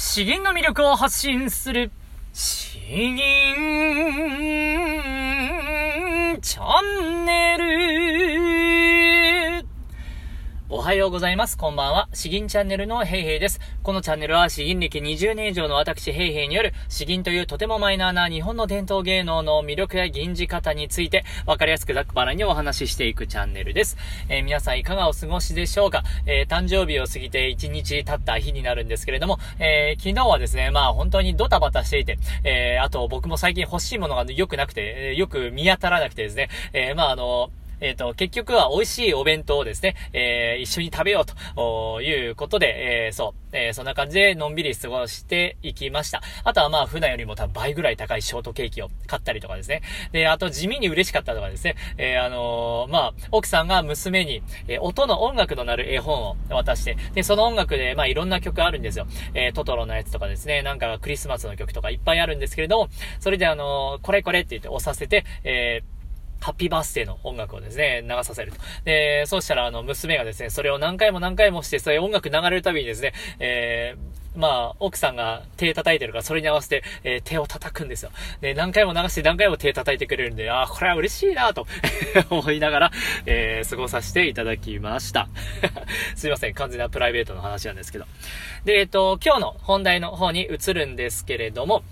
詩吟の魅力を発信する、詩吟チャンネル。おはようございます。こんばんは。詩吟チャンネルのヘイヘイです。このチャンネルは詩吟歴20年以上の私ヘイヘイによる詩吟というとてもマイナーな日本の伝統芸能の魅力や吟じ方について分かりやすくざっくばらにお話ししていくチャンネルです。えー、皆さんいかがお過ごしでしょうか？えー、誕生日を過ぎて1日経った日になるんですけれども、えー、昨日はですね、まあ本当にドタバタしていて、えあと僕も最近欲しいものが良くなくて、えよく見当たらなくてですね、えまああの、えっ、ー、と、結局は美味しいお弁当をですね、えー、一緒に食べようということで、えー、そう、えー、そんな感じでのんびり過ごしていきました。あとはまあ、普段よりも多分倍ぐらい高いショートケーキを買ったりとかですね。で、あと地味に嬉しかったとかですね、えー、あのー、まあ、奥さんが娘に、えー、音の音楽のなる絵本を渡して、で、その音楽で、まあ、いろんな曲あるんですよ。えー、トトロのやつとかですね、なんかクリスマスの曲とかいっぱいあるんですけれども、それであのー、これこれって言って押させて、えーハッピーバースデーの音楽をですね、流させると。で、そうしたら、あの、娘がですね、それを何回も何回もして、そういう音楽流れるたびにですね、えー、まあ、奥さんが手叩いてるから、それに合わせて、えー、手を叩くんですよ。で、何回も流して何回も手叩いてくれるんで、ああ、これは嬉しいなと 思いながら、えー、過ごさせていただきました。すいません、完全なプライベートの話なんですけど。で、えっ、と、今日の本題の方に移るんですけれども、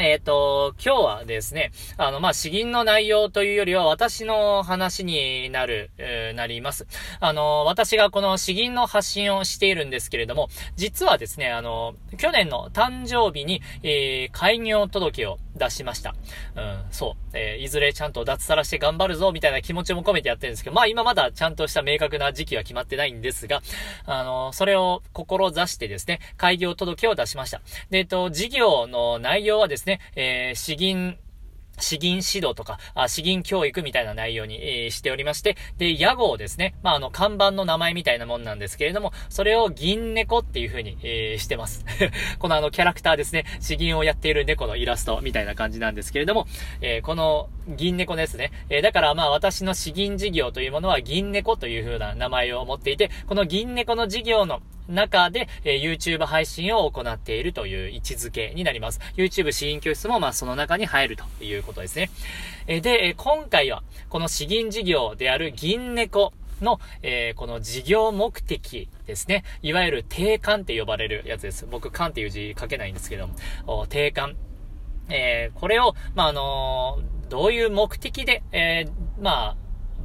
えっ、ー、と、今日はですね、あの、まあ、詩吟の内容というよりは私の話になる、えー、なります。あの、私がこの詩吟の発信をしているんですけれども、実はですね、あの、去年の誕生日に、えー、開業届を出しました。うん、そう。えー、いずれちゃんと脱サラして頑張るぞ、みたいな気持ちも込めてやってるんですけど、まあ今まだちゃんとした明確な時期は決まってないんですが、あの、それを志してですね、開業届を出しました。で、えっと、事業の内容はですね、ねえー、詩吟詩吟指導とか、あ詩吟教育みたいな内容に、えー、しておりまして、で、屋号ですね。まあ、あの、看板の名前みたいなもんなんですけれども、それを銀猫っていう風に、えー、してます。このあの、キャラクターですね。詩吟をやっている猫のイラストみたいな感じなんですけれども、えー、この銀猫ですね。えだからまあ、私の詩吟事業というものは銀猫という風な名前を持っていて、この銀猫の事業の中で、えー、YouTube 配信を行っているという位置づけになります。YouTube 詩吟教室もまあその中に入るということですね。えー、で、え、今回はこの詩吟事業である銀猫の、えー、この事業目的ですね。いわゆる定款って呼ばれるやつです。僕、款っていう字書けないんですけども、定款。えー、これを、まあ、あのー、どういう目的で、えー、まあ、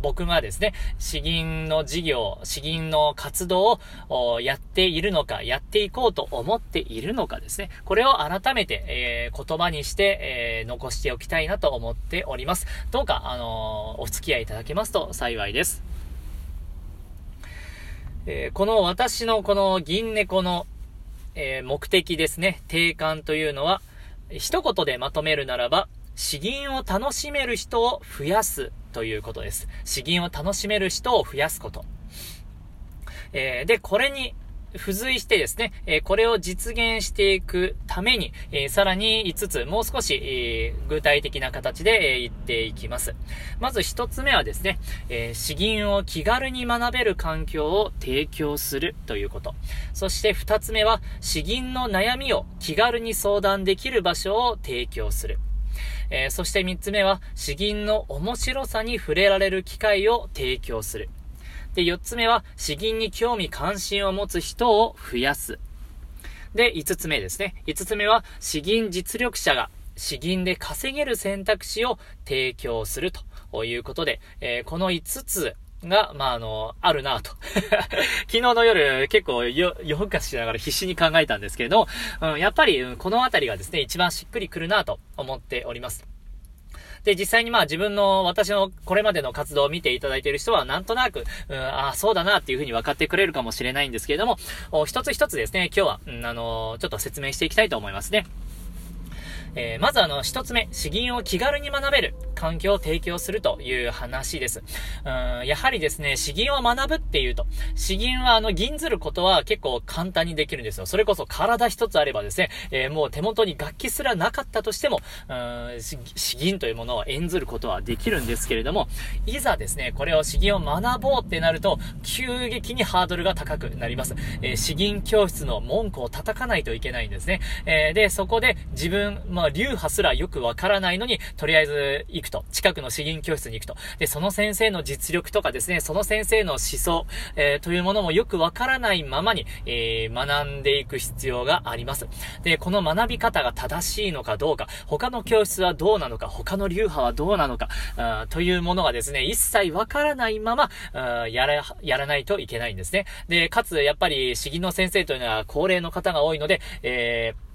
僕がですね、詩吟の事業、詩吟の活動をやっているのか、やっていこうと思っているのかですね。これを改めて、えー、言葉にして、えー、残しておきたいなと思っております。どうか、あのー、お付き合いいただけますと幸いです。えこの私のこの銀猫の、え目的ですね、定款というのは、一言でまとめるならば、詩吟を楽しめる人を増やすということです。詩吟を楽しめる人を増やすこと。えー、で、これに付随してですね、えこれを実現していくために、えさらに5つ、もう少し、え具体的な形で、え言っていきます。まず1つ目はですね、え詩吟を気軽に学べる環境を提供するということ。そして2つ目は、詩吟の悩みを気軽に相談できる場所を提供する。えー、そして3つ目は、詩吟の面白さに触れられる機会を提供する。で、4つ目は、詩吟に興味関心を持つ人を増やす。で、5つ目ですね。5つ目は、詩吟実力者が詩吟で稼げる選択肢を提供するということで、えー、この5つが、まあ、あの、あるなと。昨日の夜、結構夜更かししながら必死に考えたんですけれども、うん、やっぱり、このあたりがですね、一番しっくりくるなと思っております。で、実際にまあ自分の、私のこれまでの活動を見ていただいている人は、なんとなく、うん、ああ、そうだなっていうふうに分かってくれるかもしれないんですけれども、一つ一つですね、今日は、うん、あのー、ちょっと説明していきたいと思いますね。えー、まずあの、一つ目、詩吟を気軽に学べる環境を提供するという話です。うん、やはりですね、詩吟を学ぶっていうと、詩吟はあの、銀ずることは結構簡単にできるんですよ。それこそ体一つあればですね、えー、もう手元に楽器すらなかったとしても、うん、詩吟というものを演ずることはできるんですけれども、いざですね、これを詩吟を学ぼうってなると、急激にハードルが高くなります。えー、詩吟教室の文句を叩かないといけないんですね。えー、で、そこで自分、まあ、の流派すらよくわからないのに、とりあえず行くと。近くの詩吟教室に行くと。で、その先生の実力とかですね、その先生の思想、えー、というものもよくわからないままに、えー、学んでいく必要があります。で、この学び方が正しいのかどうか、他の教室はどうなのか、他の流派はどうなのか、あというものがですね、一切わからないまま、あやら、やらないといけないんですね。で、かつ、やっぱり、詩吟の先生というのは高齢の方が多いので、えー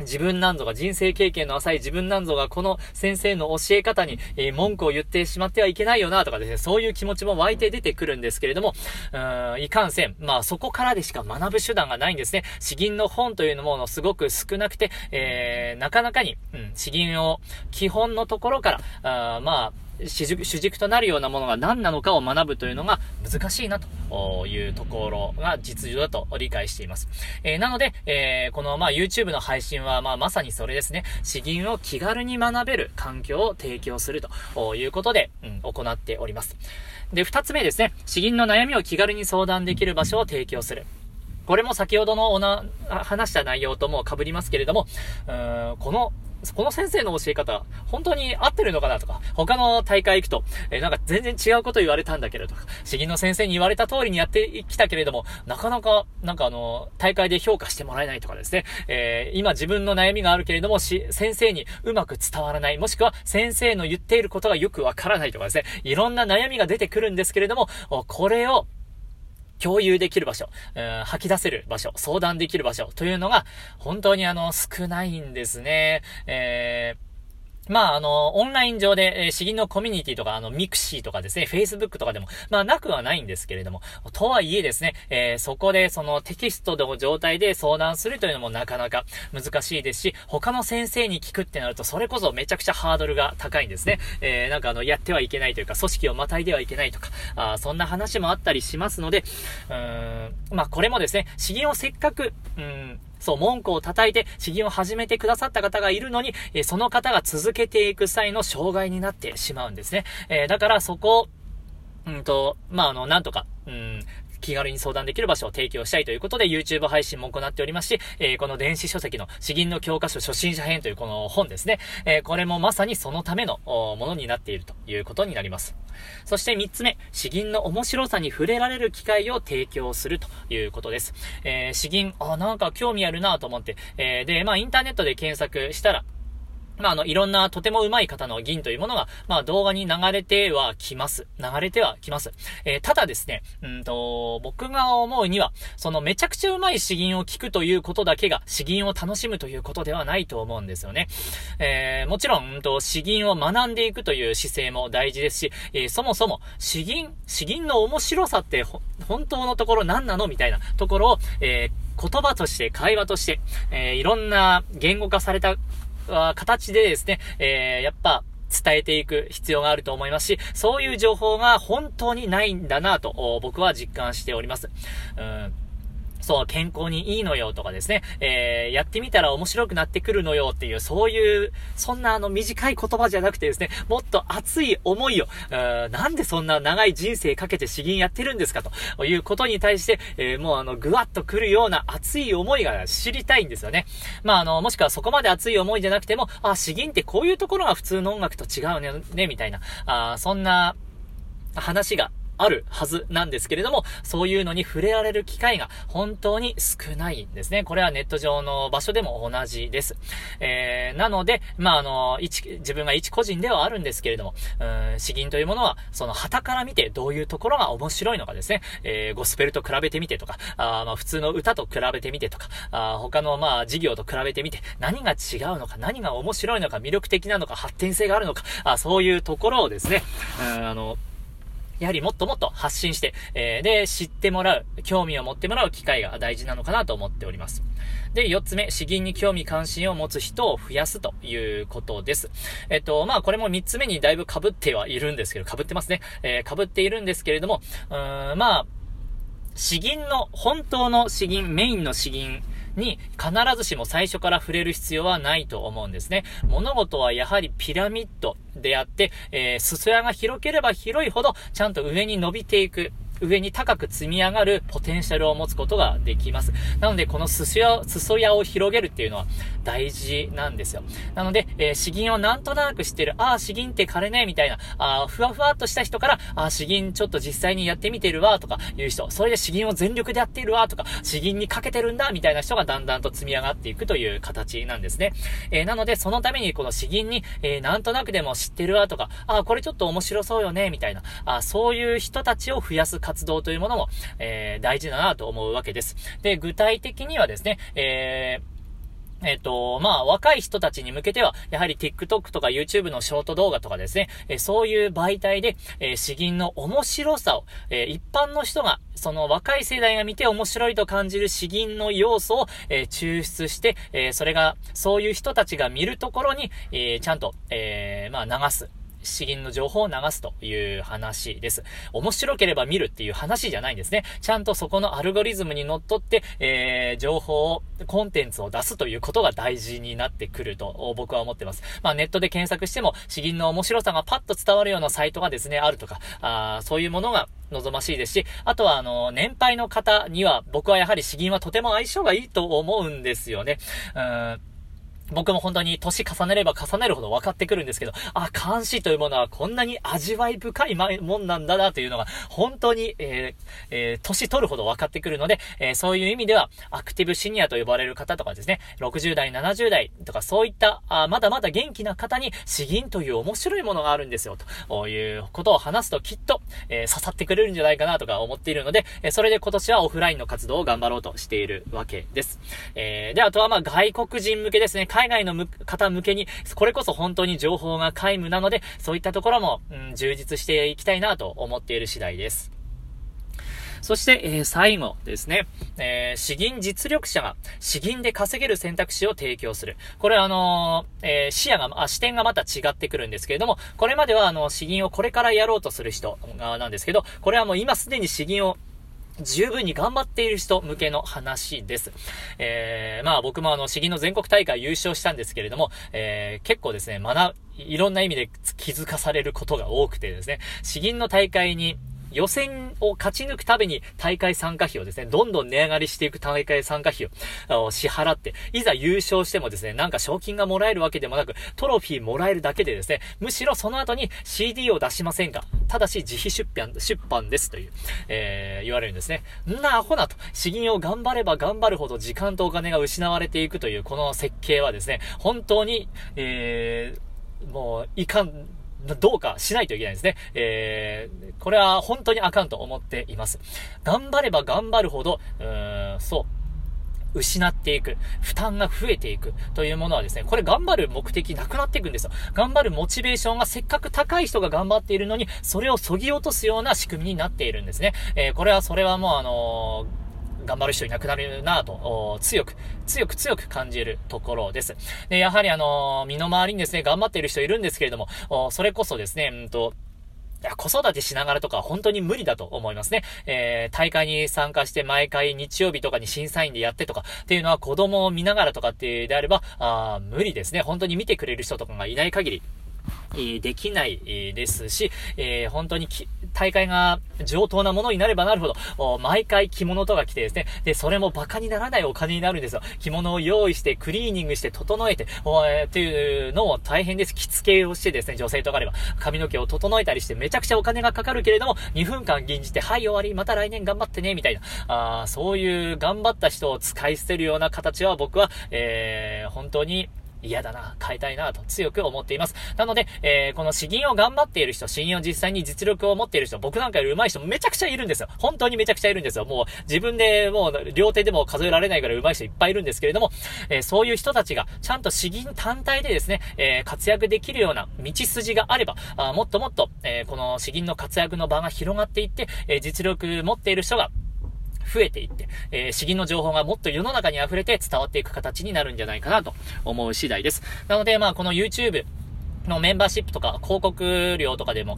自分なんぞが人生経験の浅い自分なんぞがこの先生の教え方に、えー、文句を言ってしまってはいけないよなとかですね、そういう気持ちも湧いて出てくるんですけれども、うーん、いかんせん、まあそこからでしか学ぶ手段がないんですね。詩吟の本というのもすごく少なくて、えー、なかなかに、うん、詩吟を基本のところから、あまあ、主軸となるようなものが何なのかを学ぶというのが難しいなというところが実情だと理解しています。えー、なので、えー、このまあ YouTube の配信はまあまさにそれですね。詩吟を気軽に学べる環境を提供するということで、うん、行っております。で、二つ目ですね。詩吟の悩みを気軽に相談できる場所を提供する。これも先ほどのおな、話した内容とも被りますけれども、うーんこのこの先生の教え方、本当に合ってるのかなとか、他の大会行くと、えー、なんか全然違うこと言われたんだけれど、詩吟の先生に言われた通りにやってきたけれども、なかなか、なんかあの、大会で評価してもらえないとかですね、えー、今自分の悩みがあるけれども、し、先生にうまく伝わらない、もしくは先生の言っていることがよくわからないとかですね、いろんな悩みが出てくるんですけれども、これを、共有できる場所、吐き出せる場所、相談できる場所というのが、本当にあの、少ないんですね。えーまあ、あの、オンライン上で、えー、詩吟のコミュニティとか、あの、ミクシーとかですね、Facebook とかでも、まあ、なくはないんですけれども、とはいえですね、えー、そこで、そのテキストの状態で相談するというのもなかなか難しいですし、他の先生に聞くってなると、それこそめちゃくちゃハードルが高いんですね。えー、なんかあの、やってはいけないというか、組織をまたいではいけないとか、あそんな話もあったりしますので、うん、まあ、これもですね、詩吟をせっかく、うん、そう、文句を叩いて、詩吟を始めてくださった方がいるのに、えその方が続けていく際の障害になってしまうんですね。え、だからそこを、うんと、まあ、あの、なんとか、うん、気軽に相談できる場所を提供したいということで YouTube 配信も行っておりますし、えー、この電子書籍の詩吟の教科書初心者編というこの本ですね。えー、これもまさにそのためのものになっているということになります。そして3つ目、詩吟の面白さに触れられる機会を提供するということです。えー、詩吟、あ、なんか興味あるなと思って、えー、で、まあインターネットで検索したら、まあ、あの、いろんなとても上手い方の銀というものが、まあ、動画に流れてはきます。流れてはきます。えー、ただですね、うんと、僕が思うには、そのめちゃくちゃ上手い詩吟を聞くということだけが、詩吟を楽しむということではないと思うんですよね。えー、もちろん、うんと、詩吟を学んでいくという姿勢も大事ですし、えー、そもそも、詩吟、詩吟の面白さって、本当のところ何なのみたいなところを、えー、言葉として、会話として、えー、いろんな言語化された形でですね、えー、やっぱ、伝えていく必要があると思いますし、そういう情報が本当にないんだなと、僕は実感しております。うんそう、健康にいいのよとかですね、えー、やってみたら面白くなってくるのよっていう、そういう、そんなあの短い言葉じゃなくてですね、もっと熱い思いを、なんでそんな長い人生かけて詩吟やってるんですかということに対して、えー、もうあの、ぐわっと来るような熱い思いが知りたいんですよね。まああの、もしくはそこまで熱い思いじゃなくても、あ、詩吟ってこういうところが普通の音楽と違うね、ね、みたいな、あそんな、話があるはずなんですけれども、そういうのに触れられる機会が本当に少ないんですね。これはネット上の場所でも同じです。えー、なので、まあ、あの、一、自分が一個人ではあるんですけれども、うん、詩吟というものは、その旗から見てどういうところが面白いのかですね、えー、ゴスペルと比べてみてとか、あまあ、普通の歌と比べてみてとか、あ他のまあ、事業と比べてみて、何が違うのか、何が面白いのか、魅力的なのか、発展性があるのか、あそういうところをですね、うん、あの、やはりもっともっと発信して、えー、で、知ってもらう、興味を持ってもらう機会が大事なのかなと思っております。で、四つ目、詩吟に興味関心を持つ人を増やすということです。えっと、まあ、これも三つ目にだいぶ被ってはいるんですけど、被ってますね。えー、被っているんですけれども、うーん、まあ、詩吟の、本当の詩吟、メインの詩吟に必ずしも最初から触れる必要はないと思うんですね。物事はやはりピラミッドであって、えー、裾屋が広ければ広いほど、ちゃんと上に伸びていく。上に高く積み上がるポテンシャルを持つことができます。なので、この裾や、裾やを広げるっていうのは大事なんですよ。なので、えー、詩吟をなんとなく知ってる、ああ、詩吟って枯れねみたいな、ああふわふわっとした人から、ああ、詩吟ちょっと実際にやってみてるわ、とかいう人、それで詩吟を全力でやっているわ、とか、詩吟にかけてるんだ、みたいな人がだんだんと積み上がっていくという形なんですね。えー、なので、そのためにこの詩吟に、えー、なんとなくでも知ってるわ、とか、ああ、これちょっと面白そうよね、みたいな、あそういう人たちを増やす活動というものも、えー、大事だなと思うわけです。で、具体的にはですね、えー、えっ、と、まあ、若い人たちに向けては、やはり TikTok とか YouTube のショート動画とかですね、えそういう媒体で、え詩吟の面白さを、え一般の人が、その若い世代が見て面白いと感じる詩吟の要素を、え抽出して、えそれが、そういう人たちが見るところに、えちゃんと、えまあ、流す。詩吟の情報を流すという話です。面白ければ見るっていう話じゃないんですね。ちゃんとそこのアルゴリズムにのっとって、えー、情報を、コンテンツを出すということが大事になってくると僕は思ってます。まあネットで検索しても詩吟の面白さがパッと伝わるようなサイトがですね、あるとか、あそういうものが望ましいですし、あとはあの、年配の方には僕はやはり詩吟はとても相性がいいと思うんですよね。うん僕も本当に年重ねれば重ねるほど分かってくるんですけど、あ、監視というものはこんなに味わい深いもんなんだなというのが、本当に、えー、えー、年取るほど分かってくるので、えー、そういう意味では、アクティブシニアと呼ばれる方とかですね、60代、70代とかそういった、あまだまだ元気な方に、詩吟という面白いものがあるんですよ、ということを話すときっと、え刺さってくれるんじゃないかなとか思っているので、えそれで今年はオフラインの活動を頑張ろうとしているわけです。えで、あとはまあ外国人向けですね、海外の方向けに、これこそ本当に情報が皆無なので、そういったところも、うん、充実していきたいなと思っている次第です。そして、えー、最後ですね。えー、詩吟実力者が詩吟で稼げる選択肢を提供する。これあのー、えー、視野が、あ、視点がまた違ってくるんですけれども、これまではあの、詩吟をこれからやろうとする人がなんですけど、これはもう今すでに詩吟を十分に頑張っている人向けの話です。えー、まあ僕もあの、詩吟の全国大会優勝したんですけれども、えー、結構ですね、学、いろんな意味で気づかされることが多くてですね、詩吟の大会に予選を勝ち抜くために大会参加費をですね、どんどん値上がりしていく大会参加費を支払って、いざ優勝してもですね、なんか賞金がもらえるわけでもなく、トロフィーもらえるだけでですね、むしろその後に CD を出しませんかただし自費出版、出版ですという、えー、言われるんですね。んなアホなと、詩吟を頑張れば頑張るほど時間とお金が失われていくというこの設計はですね、本当に、えー、もう、いかん、どうかしないといけないですね。えー、これは本当にあかんと思っています。頑張れば頑張るほど、うーん、そう。失っていく。負担が増えていく。というものはですね、これ頑張る目的なくなっていくんですよ。頑張るモチベーションがせっかく高い人が頑張っているのに、それを削ぎ落とすような仕組みになっているんですね。えー、これは、それはもうあのー頑張る人いなくなるなと、強く、強く強く感じるところです。で、やはりあの、身の回りにですね、頑張っている人いるんですけれども、それこそですね、うんと、いや、子育てしながらとか本当に無理だと思いますね。えー、大会に参加して毎回日曜日とかに審査員でやってとかっていうのは子供を見ながらとかっていうであれば、あ無理ですね。本当に見てくれる人とかがいない限り、できないですし、えー、本当に大会が上等なものになればなるほど、毎回着物とか着てですね、で、それも馬鹿にならないお金になるんですよ。着物を用意して、クリーニングして、整えて、えー、っていうのも大変です。着付けをしてですね、女性とかあれば、髪の毛を整えたりして、めちゃくちゃお金がかかるけれども、2分間吟じて、はい、終わり、また来年頑張ってね、みたいな、あそういう頑張った人を使い捨てるような形は僕は、えー、本当に、嫌だな、変えたいなと強く思っています。なので、えー、この詩吟を頑張っている人、詩吟を実際に実力を持っている人、僕なんかより上手い人めちゃくちゃいるんですよ。本当にめちゃくちゃいるんですよ。もう自分でもう両手でも数えられないぐらい上手い人いっぱいいるんですけれども、えー、そういう人たちがちゃんと詩吟単体でですね、えー、活躍できるような道筋があれば、あもっともっと、えこの詩吟の活躍の場が広がっていって、え実力持っている人が増えていって、えー、詩吟の情報がもっと世の中に溢れて伝わっていく形になるんじゃないかなと思う次第です。なので、まあ、この YouTube、のメンバーシップとか広告料とかでも、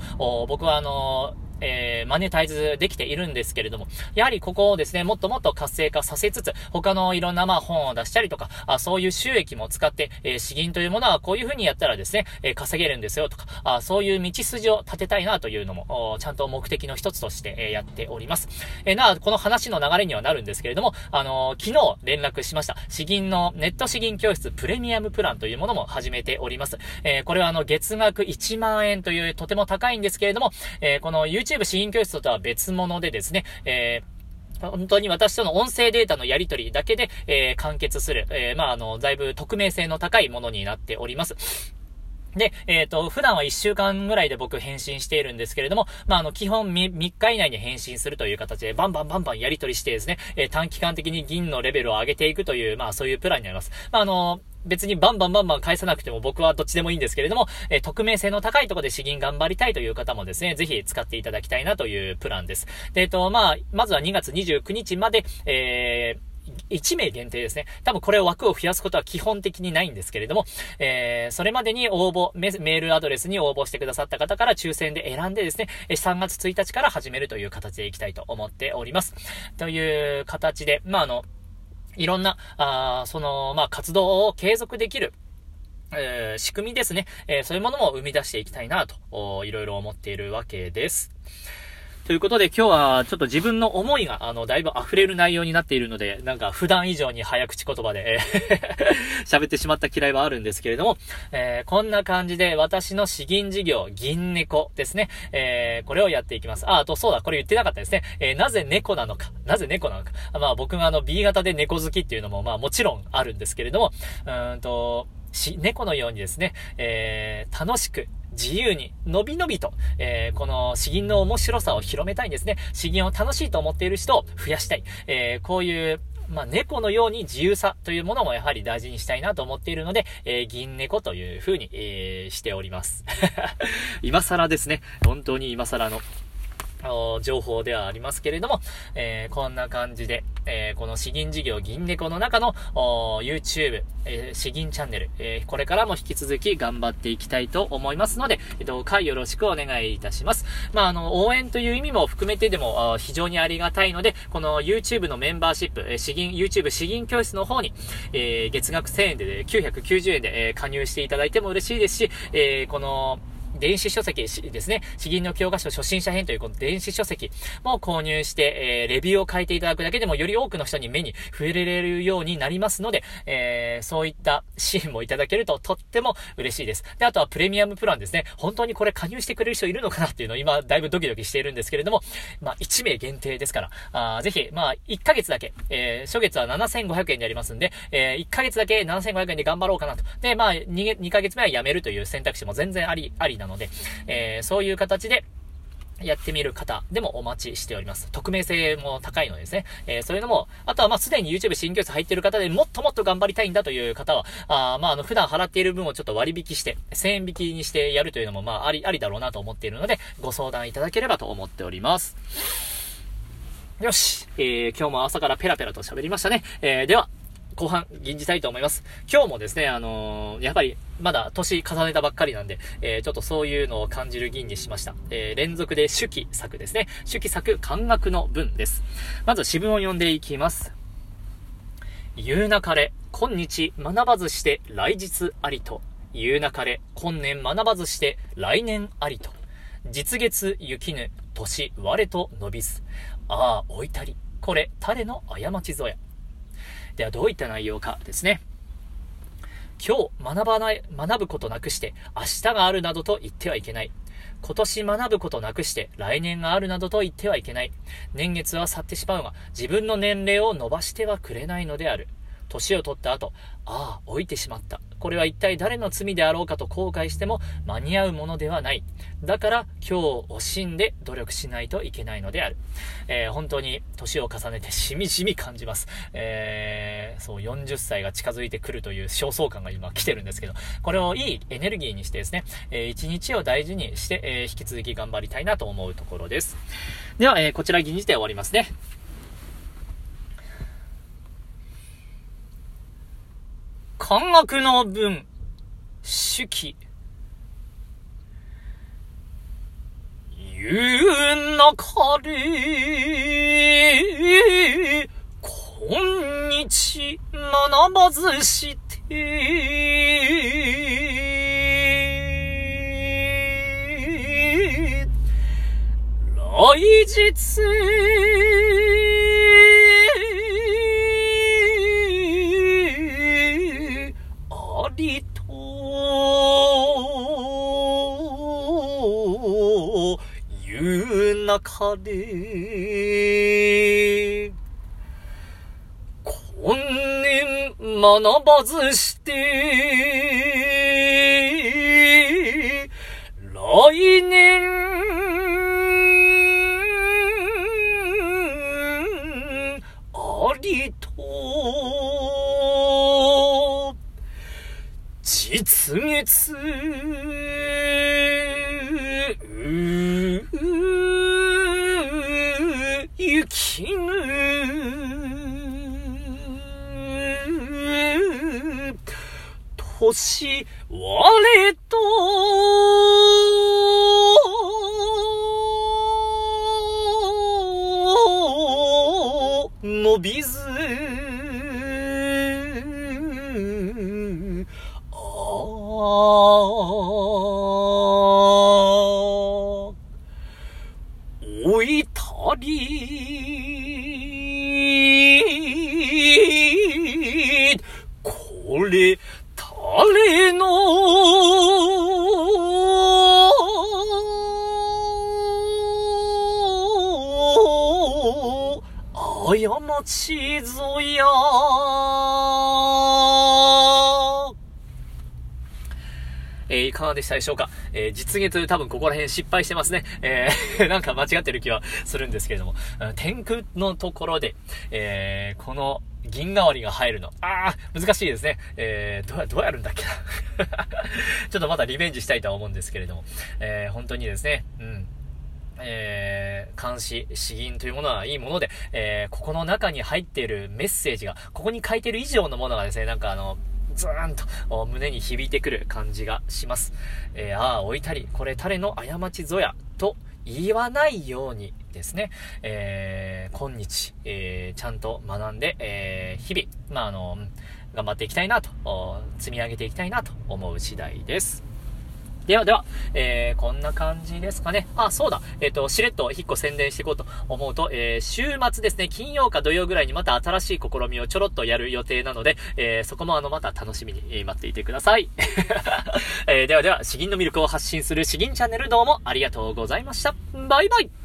僕はあのーえー、マネタイズできているんですけれども、やはりここをですね、もっともっと活性化させつつ、他のいろんなまあ本を出したりとか、あそういう収益も使って、えー、資金というものはこういう風にやったらですね、えー、稼げるんですよとか、あそういう道筋を立てたいなというのも、ちゃんと目的の一つとして、え、やっております。えー、な、この話の流れにはなるんですけれども、あの、昨日連絡しました。資金のネット資金教室プレミアムプランというものも始めております。え、これはあの、月額1万円というとても高いんですけれども、え、この YouTube 資金教室とは別物でですね、えー本当に私との音声データのやり取りだけで、えー、完結する、えー、まあ、あの、だいぶ匿名性の高いものになっております。で、えっ、ー、と、普段は1週間ぐらいで僕返信しているんですけれども、まあ、あの、基本 3, 3日以内に返信するという形で、バンバンバンバンやり取りしてですね、えー、短期間的に銀のレベルを上げていくという、まあ、そういうプランになります。まあ、あの別にバンバンバンバン返さなくても僕はどっちでもいいんですけれども、えー、匿名性の高いところで資金頑張りたいという方もですね、ぜひ使っていただきたいなというプランです。で、えっ、と、まあ、まずは2月29日まで、えー、1名限定ですね。多分これを枠を増やすことは基本的にないんですけれども、えー、それまでに応募メ、メールアドレスに応募してくださった方から抽選で選んでですね、3月1日から始めるという形でいきたいと思っております。という形で、まあ、あの、いろんな、あその、まあ、活動を継続できる、えー、仕組みですね。えー、そういうものも生み出していきたいなと、いろいろ思っているわけです。ということで今日はちょっと自分の思いが、あの、だいぶ溢れる内容になっているので、なんか普段以上に早口言葉で、喋ってしまった嫌いはあるんですけれども、えー、こんな感じで私の詩吟事業、銀猫ですね、えー、これをやっていきます。あ、あとそうだ、これ言ってなかったですね。えー、なぜ猫なのか、なぜ猫なのか。まあ僕があの B 型で猫好きっていうのもまあもちろんあるんですけれども、うんと、し、猫のようにですね、えー、楽しく、自由に、のびのびと、えー、この詩吟の面白さを広めたいんですね。詩吟を楽しいと思っている人を増やしたい。えー、こういう、まあ、猫のように自由さというものもやはり大事にしたいなと思っているので、えー、銀猫という風に、えー、しております。今更ですね。本当に今更の。情報ではありますけれども、えー、こんな感じで、えー、この詩吟事業銀猫の中の YouTube、えー、詩吟チャンネル、えー、これからも引き続き頑張っていきたいと思いますので、どうかよろしくお願いいたします。まあ、あの、応援という意味も含めてでも非常にありがたいので、この YouTube のメンバーシップ、えー、詩吟、YouTube 詩吟教室の方に、えー、月額1000円で、990円で、えー、加入していただいても嬉しいですし、えー、この、電子書籍ですね、詩吟の教科書初心者編というこの電子書籍も購入して、えー、レビューを書いていただくだけでもより多くの人に目に触れれるようになりますので、えー、そういった支援もいただけるととっても嬉しいです。で、あとはプレミアムプランですね。本当にこれ加入してくれる人いるのかなっていうのを今だいぶドキドキしているんですけれども、まあ、1名限定ですから、あぜひ、まあ、1ヶ月だけ、えー、初月は7500円でありますんで、えー、1ヶ月だけ7500円で頑張ろうかなと。で、まあ2、2ヶ月目は辞めるという選択肢も全然あり、ありなので、えー、そういう形で、やってみる方でもお待ちしております。匿名性も高いのですね。えー、そういうのも、あとはまあすでに YouTube 新教室入ってる方でもっともっと頑張りたいんだという方は、あまああの普段払っている分をちょっと割引して、1000円引きにしてやるというのもまああり、ありだろうなと思っているので、ご相談いただければと思っております。よし、えー、今日も朝からペラペラと喋りましたね。えー、では、後半、吟じたいと思います。今日もですね、あのー、やっぱり、まだ年重ねたばっかりなんで、えー、ちょっとそういうのを感じる吟にしました。えー、連続で手記作ですね。手記作、感覚の文です。まず、詩文を読んでいきます。言うなかれ、今日学ばずして来日ありと。言うなかれ、今年学ばずして来年ありと。実月行きぬ、年我と伸びず。ああ、置いたり。これ、誰の過ちぞや。ではどういった内容かですね。今日学ばない、学ぶことなくして明日があるなどと言ってはいけない。今年学ぶことなくして来年があるなどと言ってはいけない。年月は去ってしまうが自分の年齢を伸ばしてはくれないのである。年を取った後、ああ、置いてしまった。これは一体誰の罪であろうかと後悔しても間に合うものではない。だから今日を惜しんで努力しないといけないのである。えー、本当に年を重ねてしみじみ感じます。えー、そう、40歳が近づいてくるという焦燥感が今来てるんですけど、これをいいエネルギーにしてですね、えー、一日を大事にして、えー、引き続き頑張りたいなと思うところです。では、えー、こちら銀次で終わりますね。漢学の文、手記。言うなかれ、今日学ばずして、来日、中で、今年学ばずして、来年、ありと、実月、死ぬ。年我と伸びずこれ、誰の？過ちぞや。えー、いかがでしたでしょうか？えー、実月多分ここら辺失敗してますね。えー、なんか間違ってる気はするんですけれども、天空のところで、えー、この銀代わりが入るの。ああ、難しいですね。えー、どうや、どうやるんだっけな。ちょっとまだリベンジしたいとは思うんですけれども、えー、本当にですね、うん。えー、監視、詩吟というものはいいもので、えー、ここの中に入っているメッセージが、ここに書いてる以上のものがですね、なんかあの、ズーンと胸に響いてくる感じがします。えー、ああ、置いたり、これ誰の過ちぞや、と言わないようにですね、えー、今日、えー、ちゃんと学んで、えー、日々、まあ、あの、頑張っていきたいなと、積み上げていきたいなと思う次第です。ではでは、えー、こんな感じですかね。あ、そうだ。えっ、ー、と、しれっと1個宣伝していこうと思うと、えー、週末ですね、金曜か土曜ぐらいにまた新しい試みをちょろっとやる予定なので、えー、そこもあの、また楽しみに待っていてください。えー、ではでは、詩吟の魅力を発信する詩吟チャンネルどうもありがとうございました。バイバイ